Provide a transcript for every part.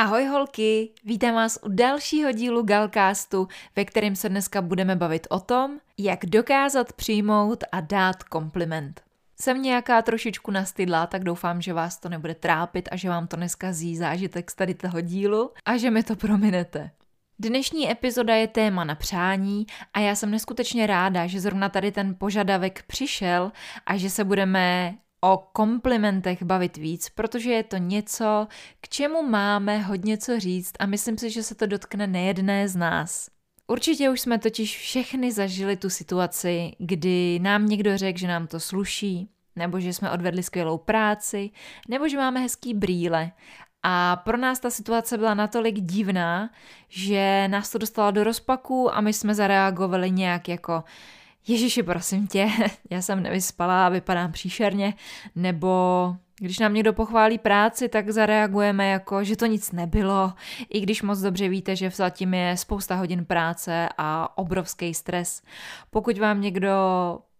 Ahoj holky, vítám vás u dalšího dílu Galcastu, ve kterém se dneska budeme bavit o tom, jak dokázat přijmout a dát kompliment. Jsem nějaká trošičku nastydlá, tak doufám, že vás to nebude trápit a že vám to dneska zí zážitek z tady toho dílu a že mi to prominete. Dnešní epizoda je téma na přání a já jsem neskutečně ráda, že zrovna tady ten požadavek přišel a že se budeme o komplimentech bavit víc, protože je to něco, k čemu máme hodně co říct a myslím si, že se to dotkne nejedné z nás. Určitě už jsme totiž všechny zažili tu situaci, kdy nám někdo řekl, že nám to sluší, nebo že jsme odvedli skvělou práci, nebo že máme hezký brýle. A pro nás ta situace byla natolik divná, že nás to dostalo do rozpaku a my jsme zareagovali nějak jako Ježiši, prosím tě, já jsem nevyspala a vypadám příšerně, nebo když nám někdo pochválí práci, tak zareagujeme jako, že to nic nebylo, i když moc dobře víte, že zatím je spousta hodin práce a obrovský stres. Pokud vám někdo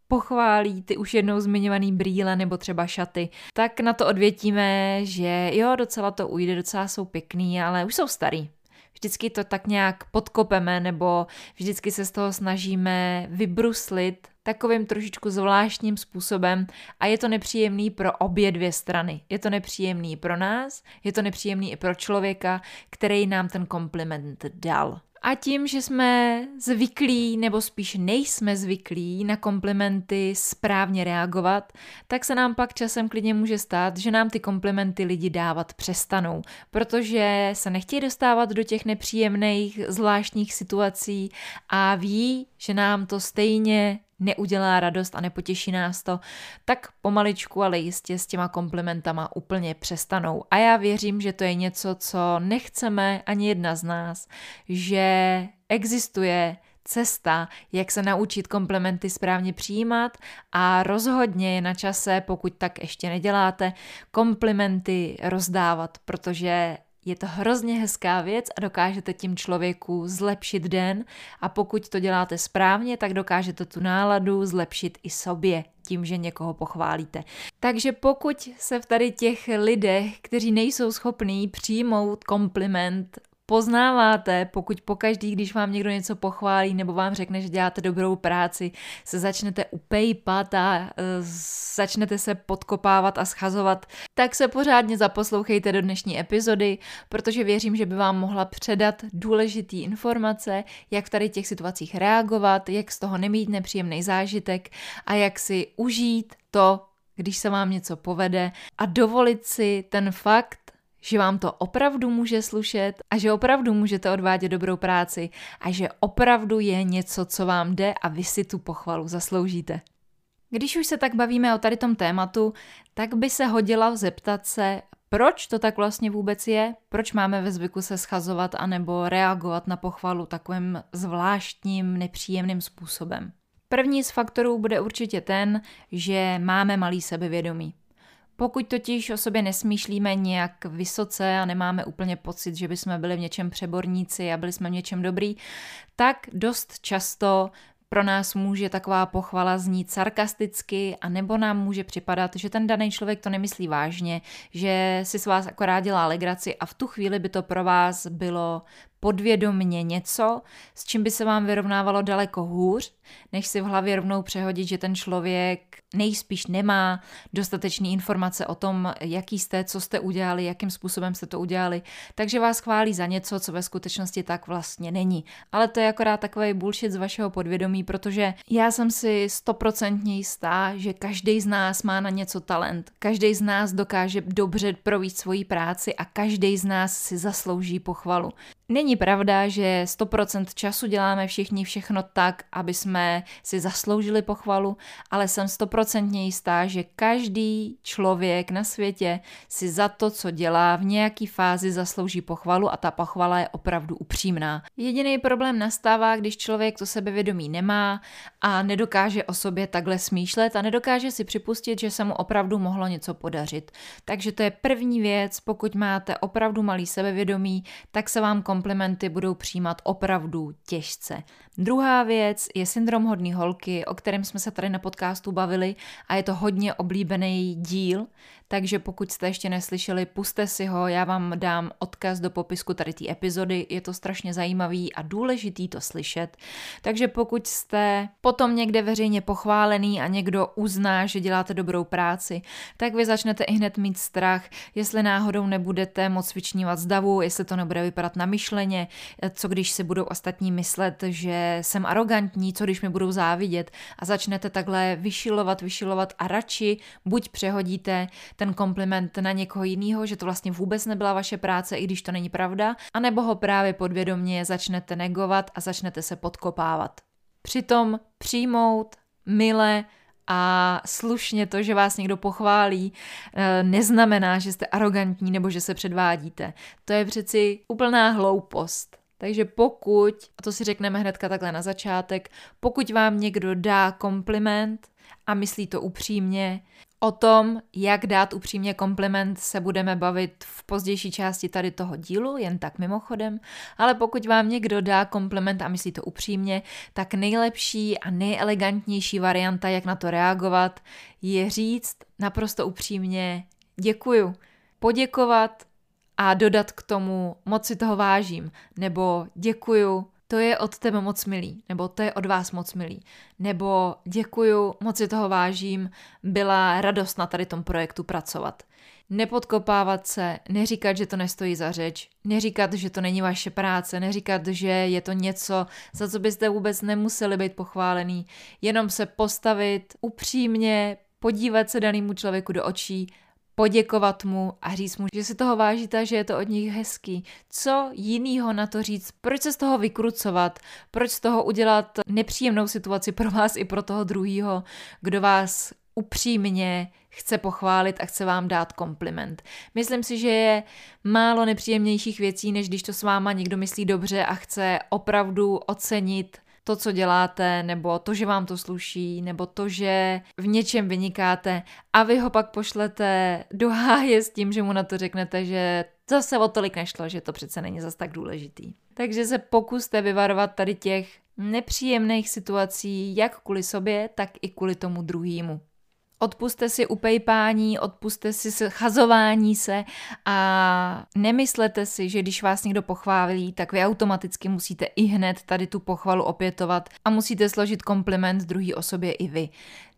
pochválí ty už jednou zmiňovaný brýle nebo třeba šaty, tak na to odvětíme, že jo, docela to ujde, docela jsou pěkný, ale už jsou starý vždycky to tak nějak podkopeme nebo vždycky se z toho snažíme vybruslit takovým trošičku zvláštním způsobem a je to nepříjemný pro obě dvě strany. Je to nepříjemný pro nás, je to nepříjemný i pro člověka, který nám ten kompliment dal. A tím, že jsme zvyklí, nebo spíš nejsme zvyklí na komplimenty správně reagovat, tak se nám pak časem klidně může stát, že nám ty komplimenty lidi dávat přestanou, protože se nechtějí dostávat do těch nepříjemných, zvláštních situací a ví, že nám to stejně neudělá radost a nepotěší nás to, tak pomaličku, ale jistě s těma komplimentama úplně přestanou. A já věřím, že to je něco, co nechceme ani jedna z nás, že existuje cesta, jak se naučit komplementy správně přijímat a rozhodně je na čase, pokud tak ještě neděláte, komplimenty rozdávat, protože je to hrozně hezká věc a dokážete tím člověku zlepšit den a pokud to děláte správně, tak dokážete tu náladu zlepšit i sobě tím, že někoho pochválíte. Takže pokud se v tady těch lidech, kteří nejsou schopní přijmout kompliment, poznáváte, pokud pokaždý, když vám někdo něco pochválí nebo vám řekne, že děláte dobrou práci, se začnete upejpat a uh, začnete se podkopávat a schazovat, tak se pořádně zaposlouchejte do dnešní epizody, protože věřím, že by vám mohla předat důležité informace, jak v tady těch situacích reagovat, jak z toho nemít nepříjemný zážitek a jak si užít to, když se vám něco povede a dovolit si ten fakt, že vám to opravdu může slušet a že opravdu můžete odvádět dobrou práci a že opravdu je něco, co vám jde a vy si tu pochvalu zasloužíte. Když už se tak bavíme o tady tom tématu, tak by se hodila zeptat se, proč to tak vlastně vůbec je, proč máme ve zvyku se schazovat anebo reagovat na pochvalu takovým zvláštním, nepříjemným způsobem. První z faktorů bude určitě ten, že máme malý sebevědomí. Pokud totiž o sobě nesmýšlíme nějak vysoce a nemáme úplně pocit, že bychom byli v něčem přeborníci a byli jsme v něčem dobrý, tak dost často pro nás může taková pochvala znít sarkasticky a nebo nám může připadat, že ten daný člověk to nemyslí vážně, že si s vás akorát dělá legraci a v tu chvíli by to pro vás bylo podvědomně něco, s čím by se vám vyrovnávalo daleko hůř, než si v hlavě rovnou přehodit, že ten člověk nejspíš nemá dostatečné informace o tom, jaký jste, co jste udělali, jakým způsobem jste to udělali, takže vás chválí za něco, co ve skutečnosti tak vlastně není. Ale to je akorát takový bullshit z vašeho podvědomí, protože já jsem si stoprocentně jistá, že každý z nás má na něco talent, každý z nás dokáže dobře províct svoji práci a každý z nás si zaslouží pochvalu. Není pravda, že 100% času děláme všichni všechno tak, aby jsme si zasloužili pochvalu, ale jsem 100% jistá, že každý člověk na světě si za to, co dělá, v nějaký fázi zaslouží pochvalu a ta pochvala je opravdu upřímná. Jediný problém nastává, když člověk to sebevědomí nemá a nedokáže o sobě takhle smýšlet a nedokáže si připustit, že se mu opravdu mohlo něco podařit. Takže to je první věc, pokud máte opravdu malý sebevědomí, tak se vám komplimenty budou přijímat opravdu těžce. Druhá věc je syndrom hodný holky, o kterém jsme se tady na podcastu bavili a je to hodně oblíbený díl, takže pokud jste ještě neslyšeli, puste si ho, já vám dám odkaz do popisku tady té epizody, je to strašně zajímavý a důležitý to slyšet. Takže pokud jste potom někde veřejně pochválený a někdo uzná, že děláte dobrou práci, tak vy začnete i hned mít strach, jestli náhodou nebudete moc vyčnívat z davu, jestli to nebude vypadat na myšleně, co když si budou ostatní myslet, že jsem arrogantní, co když mi budou závidět a začnete takhle vyšilovat, vyšilovat a radši buď přehodíte ten kompliment na někoho jiného, že to vlastně vůbec nebyla vaše práce, i když to není pravda, anebo ho právě podvědomě začnete negovat a začnete se podkopávat. Přitom přijmout, mile a slušně to, že vás někdo pochválí, eh, neznamená, že jste arrogantní nebo že se předvádíte. To je přeci úplná hloupost. Takže pokud, a to si řekneme hnedka takhle na začátek, pokud vám někdo dá kompliment a myslí to upřímně, O tom, jak dát upřímně kompliment, se budeme bavit v pozdější části tady toho dílu, jen tak mimochodem, ale pokud vám někdo dá kompliment a myslí to upřímně, tak nejlepší a nejelegantnější varianta, jak na to reagovat, je říct naprosto upřímně děkuju, poděkovat a dodat k tomu moc si toho vážím, nebo děkuju, to je od tebe moc milý, nebo to je od vás moc milý, nebo děkuju, moc si toho vážím, byla radost na tady tom projektu pracovat. Nepodkopávat se, neříkat, že to nestojí za řeč, neříkat, že to není vaše práce, neříkat, že je to něco, za co byste vůbec nemuseli být pochválený, jenom se postavit upřímně, podívat se danému člověku do očí poděkovat mu a říct mu, že si toho vážíte, že je to od nich hezký. Co jinýho na to říct? Proč se z toho vykrucovat? Proč z toho udělat nepříjemnou situaci pro vás i pro toho druhého, kdo vás upřímně chce pochválit a chce vám dát kompliment. Myslím si, že je málo nepříjemnějších věcí, než když to s váma někdo myslí dobře a chce opravdu ocenit to, co děláte, nebo to, že vám to sluší, nebo to, že v něčem vynikáte a vy ho pak pošlete do háje s tím, že mu na to řeknete, že zase o tolik nešlo, že to přece není zas tak důležitý. Takže se pokuste vyvarovat tady těch nepříjemných situací, jak kvůli sobě, tak i kvůli tomu druhému. Odpuste si upejpání, odpuste si chazování se a nemyslete si, že když vás někdo pochválí, tak vy automaticky musíte i hned tady tu pochvalu opětovat a musíte složit kompliment druhé osobě i vy.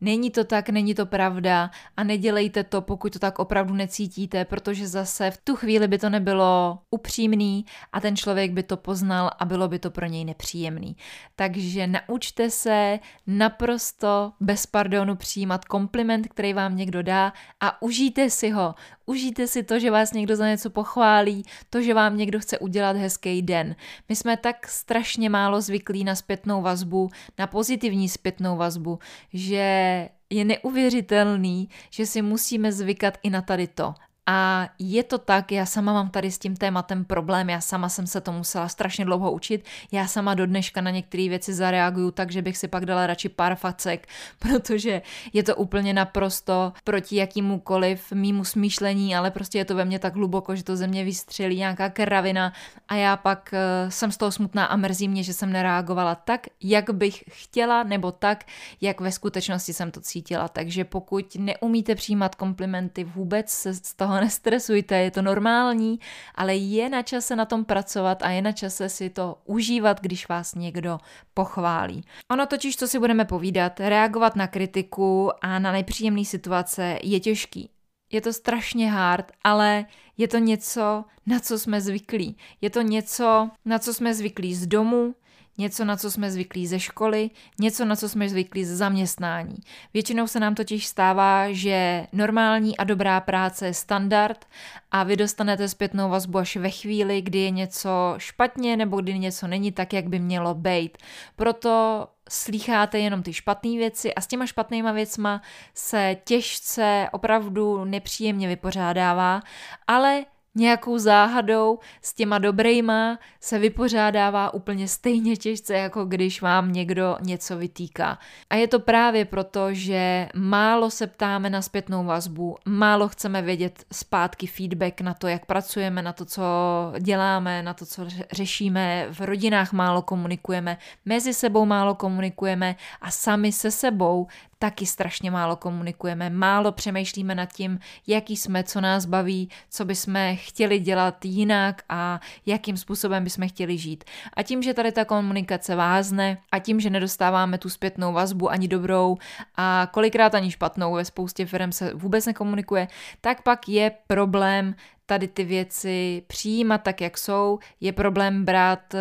Není to tak, není to pravda a nedělejte to, pokud to tak opravdu necítíte, protože zase v tu chvíli by to nebylo upřímný a ten člověk by to poznal a bylo by to pro něj nepříjemný. Takže naučte se naprosto bez pardonu přijímat kompliment, který vám někdo dá a užijte si ho. Užijte si to, že vás někdo za něco pochválí, to, že vám někdo chce udělat hezký den. My jsme tak strašně málo zvyklí na zpětnou vazbu, na pozitivní zpětnou vazbu, že je neuvěřitelný, že si musíme zvykat i na tady to. A je to tak, já sama mám tady s tím tématem problém, já sama jsem se to musela strašně dlouho učit, já sama do dneška na některé věci zareaguju tak, že bych si pak dala radši pár facek, protože je to úplně naprosto proti jakýmukoliv mýmu smýšlení, ale prostě je to ve mně tak hluboko, že to ze mě vystřelí nějaká kravina a já pak uh, jsem z toho smutná a mrzí mě, že jsem nereagovala tak, jak bych chtěla, nebo tak, jak ve skutečnosti jsem to cítila. Takže pokud neumíte přijímat komplimenty, vůbec se z toho nestresujte, je to normální, ale je na čase na tom pracovat a je na čase si to užívat, když vás někdo pochválí. Ono totiž, co si budeme povídat, reagovat na kritiku a na nepříjemné situace je těžký. Je to strašně hard, ale je to něco, na co jsme zvyklí. Je to něco, na co jsme zvyklí z domu, něco, na co jsme zvyklí ze školy, něco, na co jsme zvyklí ze zaměstnání. Většinou se nám totiž stává, že normální a dobrá práce je standard a vy dostanete zpětnou vazbu až ve chvíli, kdy je něco špatně nebo kdy něco není tak, jak by mělo být. Proto slýcháte jenom ty špatné věci a s těma špatnýma věcma se těžce, opravdu nepříjemně vypořádává, ale nějakou záhadou s těma dobrejma se vypořádává úplně stejně těžce, jako když vám někdo něco vytýká. A je to právě proto, že málo se ptáme na zpětnou vazbu, málo chceme vědět zpátky feedback na to, jak pracujeme, na to, co děláme, na to, co řešíme, v rodinách málo komunikujeme, mezi sebou málo komunikujeme a sami se sebou taky strašně málo komunikujeme, málo přemýšlíme nad tím, jaký jsme, co nás baví, co bychom chtěli dělat jinak a jakým způsobem bychom chtěli žít. A tím, že tady ta komunikace vázne a tím, že nedostáváme tu zpětnou vazbu ani dobrou a kolikrát ani špatnou, ve spoustě firm se vůbec nekomunikuje, tak pak je problém tady ty věci přijímat tak, jak jsou. Je problém brát eh,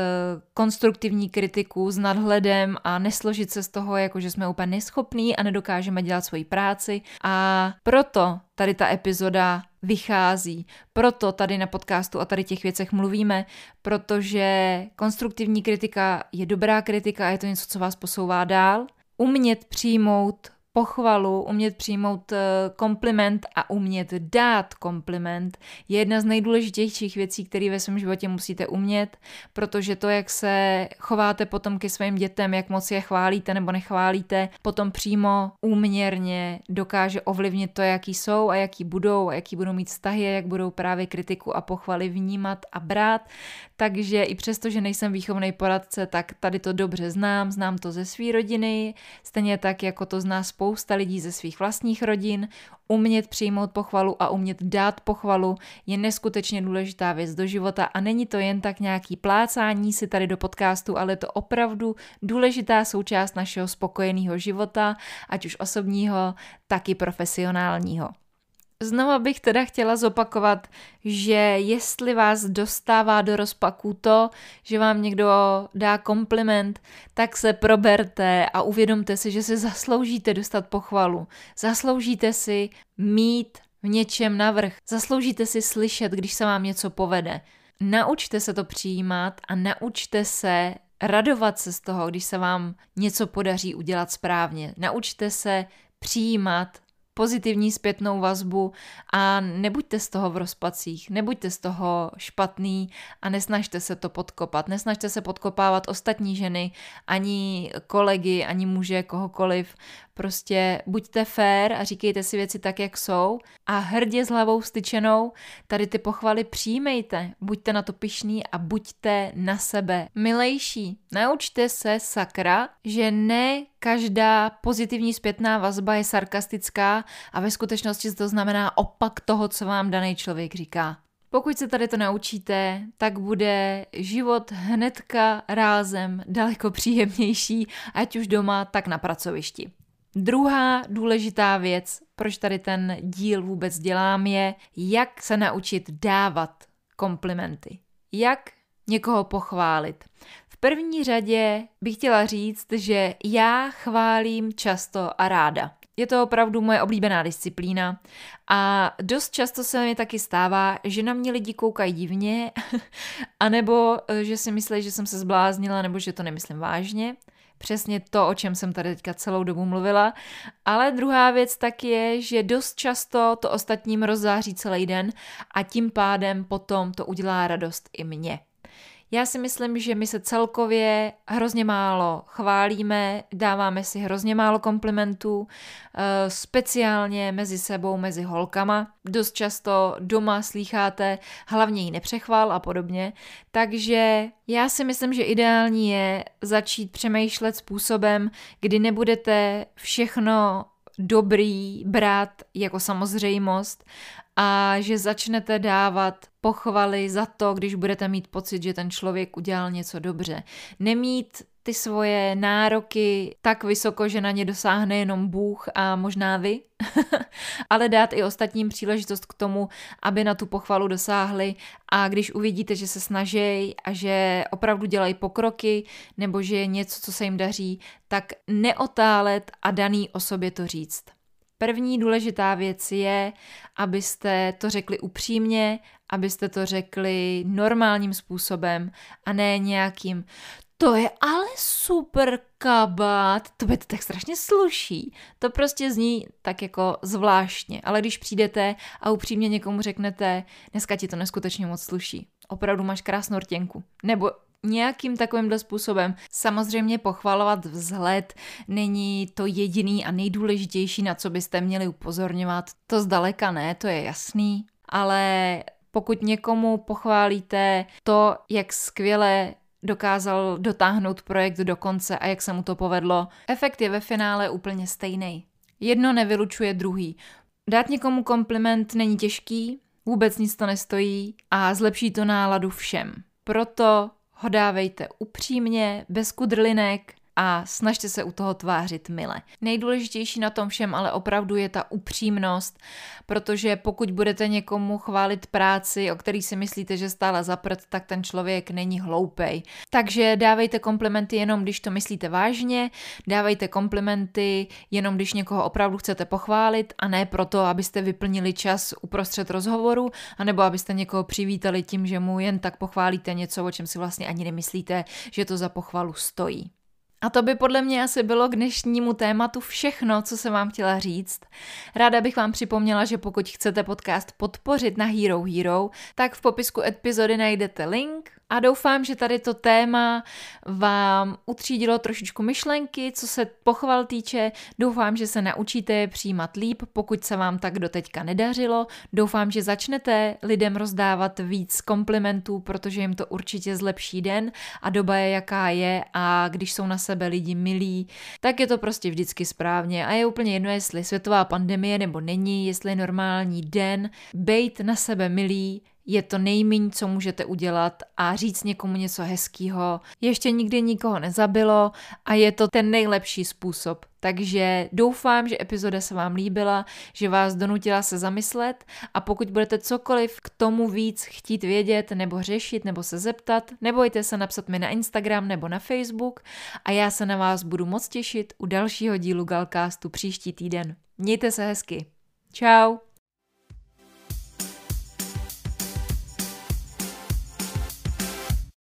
konstruktivní kritiku s nadhledem a nesložit se z toho, jako že jsme úplně neschopní a nedokážeme dělat svoji práci. A proto tady ta epizoda vychází. Proto tady na podcastu a tady těch věcech mluvíme, protože konstruktivní kritika je dobrá kritika a je to něco, co vás posouvá dál. Umět přijmout pochvalu, umět přijmout eh, kompliment a umět dát kompliment je jedna z nejdůležitějších věcí, které ve svém životě musíte umět, protože to, jak se chováte potom ke svým dětem, jak moc je chválíte nebo nechválíte, potom přímo úměrně dokáže ovlivnit to, jaký jsou a jaký budou a jaký budou mít vztahy jak budou právě kritiku a pochvaly vnímat a brát. Takže i přesto, že nejsem výchovný poradce, tak tady to dobře znám, znám to ze své rodiny, stejně tak, jako to zná spousta lidí ze svých vlastních rodin. Umět přijmout pochvalu a umět dát pochvalu je neskutečně důležitá věc do života a není to jen tak nějaký plácání si tady do podcastu, ale je to opravdu důležitá součást našeho spokojeného života, ať už osobního, tak i profesionálního. Znova bych teda chtěla zopakovat, že jestli vás dostává do rozpaku to, že vám někdo dá kompliment, tak se proberte a uvědomte si, že si zasloužíte dostat pochvalu. Zasloužíte si mít v něčem navrh. Zasloužíte si slyšet, když se vám něco povede. Naučte se to přijímat a naučte se radovat se z toho, když se vám něco podaří udělat správně. Naučte se přijímat pozitivní zpětnou vazbu a nebuďte z toho v rozpacích, nebuďte z toho špatný a nesnažte se to podkopat. Nesnažte se podkopávat ostatní ženy, ani kolegy, ani muže, kohokoliv, Prostě buďte fair a říkejte si věci tak, jak jsou a hrdě s hlavou styčenou tady ty pochvaly přijímejte. Buďte na to pišný a buďte na sebe milejší. Naučte se, sakra, že ne každá pozitivní zpětná vazba je sarkastická a ve skutečnosti to znamená opak toho, co vám daný člověk říká. Pokud se tady to naučíte, tak bude život hnedka rázem daleko příjemnější, ať už doma, tak na pracovišti. Druhá důležitá věc, proč tady ten díl vůbec dělám, je, jak se naučit dávat komplimenty. Jak někoho pochválit. První řadě bych chtěla říct, že já chválím často a ráda. Je to opravdu moje oblíbená disciplína a dost často se mi taky stává, že na mě lidi koukají divně, anebo eh, že si myslí, že jsem se zbláznila, nebo že to nemyslím vážně přesně to, o čem jsem tady teďka celou dobu mluvila. Ale druhá věc tak je, že dost často to ostatním rozzáří celý den a tím pádem potom to udělá radost i mně. Já si myslím, že my se celkově hrozně málo chválíme, dáváme si hrozně málo komplimentů, eh, speciálně mezi sebou, mezi holkama. Dost často doma slýcháte hlavně ji nepřechval a podobně. Takže já si myslím, že ideální je začít přemýšlet způsobem, kdy nebudete všechno dobrý brát jako samozřejmost a že začnete dávat pochvaly za to, když budete mít pocit, že ten člověk udělal něco dobře. Nemít ty svoje nároky tak vysoko, že na ně dosáhne jenom Bůh a možná vy, ale dát i ostatním příležitost k tomu, aby na tu pochvalu dosáhli a když uvidíte, že se snaží a že opravdu dělají pokroky nebo že je něco, co se jim daří, tak neotálet a daný osobě to říct. První důležitá věc je, abyste to řekli upřímně, abyste to řekli normálním způsobem a ne nějakým to je ale super kabát, to by to tak strašně sluší. To prostě zní tak jako zvláštně, ale když přijdete a upřímně někomu řeknete, dneska ti to neskutečně moc sluší, opravdu máš krásnou rtěnku, nebo nějakým takovýmhle způsobem. Samozřejmě pochvalovat vzhled není to jediný a nejdůležitější, na co byste měli upozorňovat. To zdaleka ne, to je jasný, ale pokud někomu pochválíte to, jak skvěle dokázal dotáhnout projekt do konce a jak se mu to povedlo, efekt je ve finále úplně stejný. Jedno nevylučuje druhý. Dát někomu kompliment není těžký, vůbec nic to nestojí a zlepší to náladu všem. Proto ho dávejte upřímně, bez kudrlinek a snažte se u toho tvářit mile. Nejdůležitější na tom všem ale opravdu je ta upřímnost, protože pokud budete někomu chválit práci, o který si myslíte, že stále zaprt, tak ten člověk není hloupej. Takže dávejte komplimenty jenom, když to myslíte vážně, dávejte komplimenty jenom, když někoho opravdu chcete pochválit a ne proto, abyste vyplnili čas uprostřed rozhovoru, anebo abyste někoho přivítali tím, že mu jen tak pochválíte něco, o čem si vlastně ani nemyslíte, že to za pochvalu stojí. A to by podle mě asi bylo k dnešnímu tématu všechno, co jsem vám chtěla říct. Ráda bych vám připomněla, že pokud chcete podcast podpořit na Hero Hero, tak v popisku epizody najdete link, a doufám, že tady to téma vám utřídilo trošičku myšlenky, co se pochval týče. Doufám, že se naučíte je přijímat líp, pokud se vám tak doteďka nedařilo. Doufám, že začnete lidem rozdávat víc komplimentů, protože jim to určitě zlepší den a doba je jaká je a když jsou na sebe lidi milí, tak je to prostě vždycky správně a je úplně jedno, jestli světová pandemie nebo není, jestli je normální den, bejt na sebe milí je to nejméně, co můžete udělat a říct někomu něco hezkého. Ještě nikdy nikoho nezabilo a je to ten nejlepší způsob. Takže doufám, že epizoda se vám líbila, že vás donutila se zamyslet a pokud budete cokoliv k tomu víc chtít vědět nebo řešit nebo se zeptat, nebojte se napsat mi na Instagram nebo na Facebook a já se na vás budu moc těšit u dalšího dílu Galcastu příští týden. Mějte se hezky. Ciao.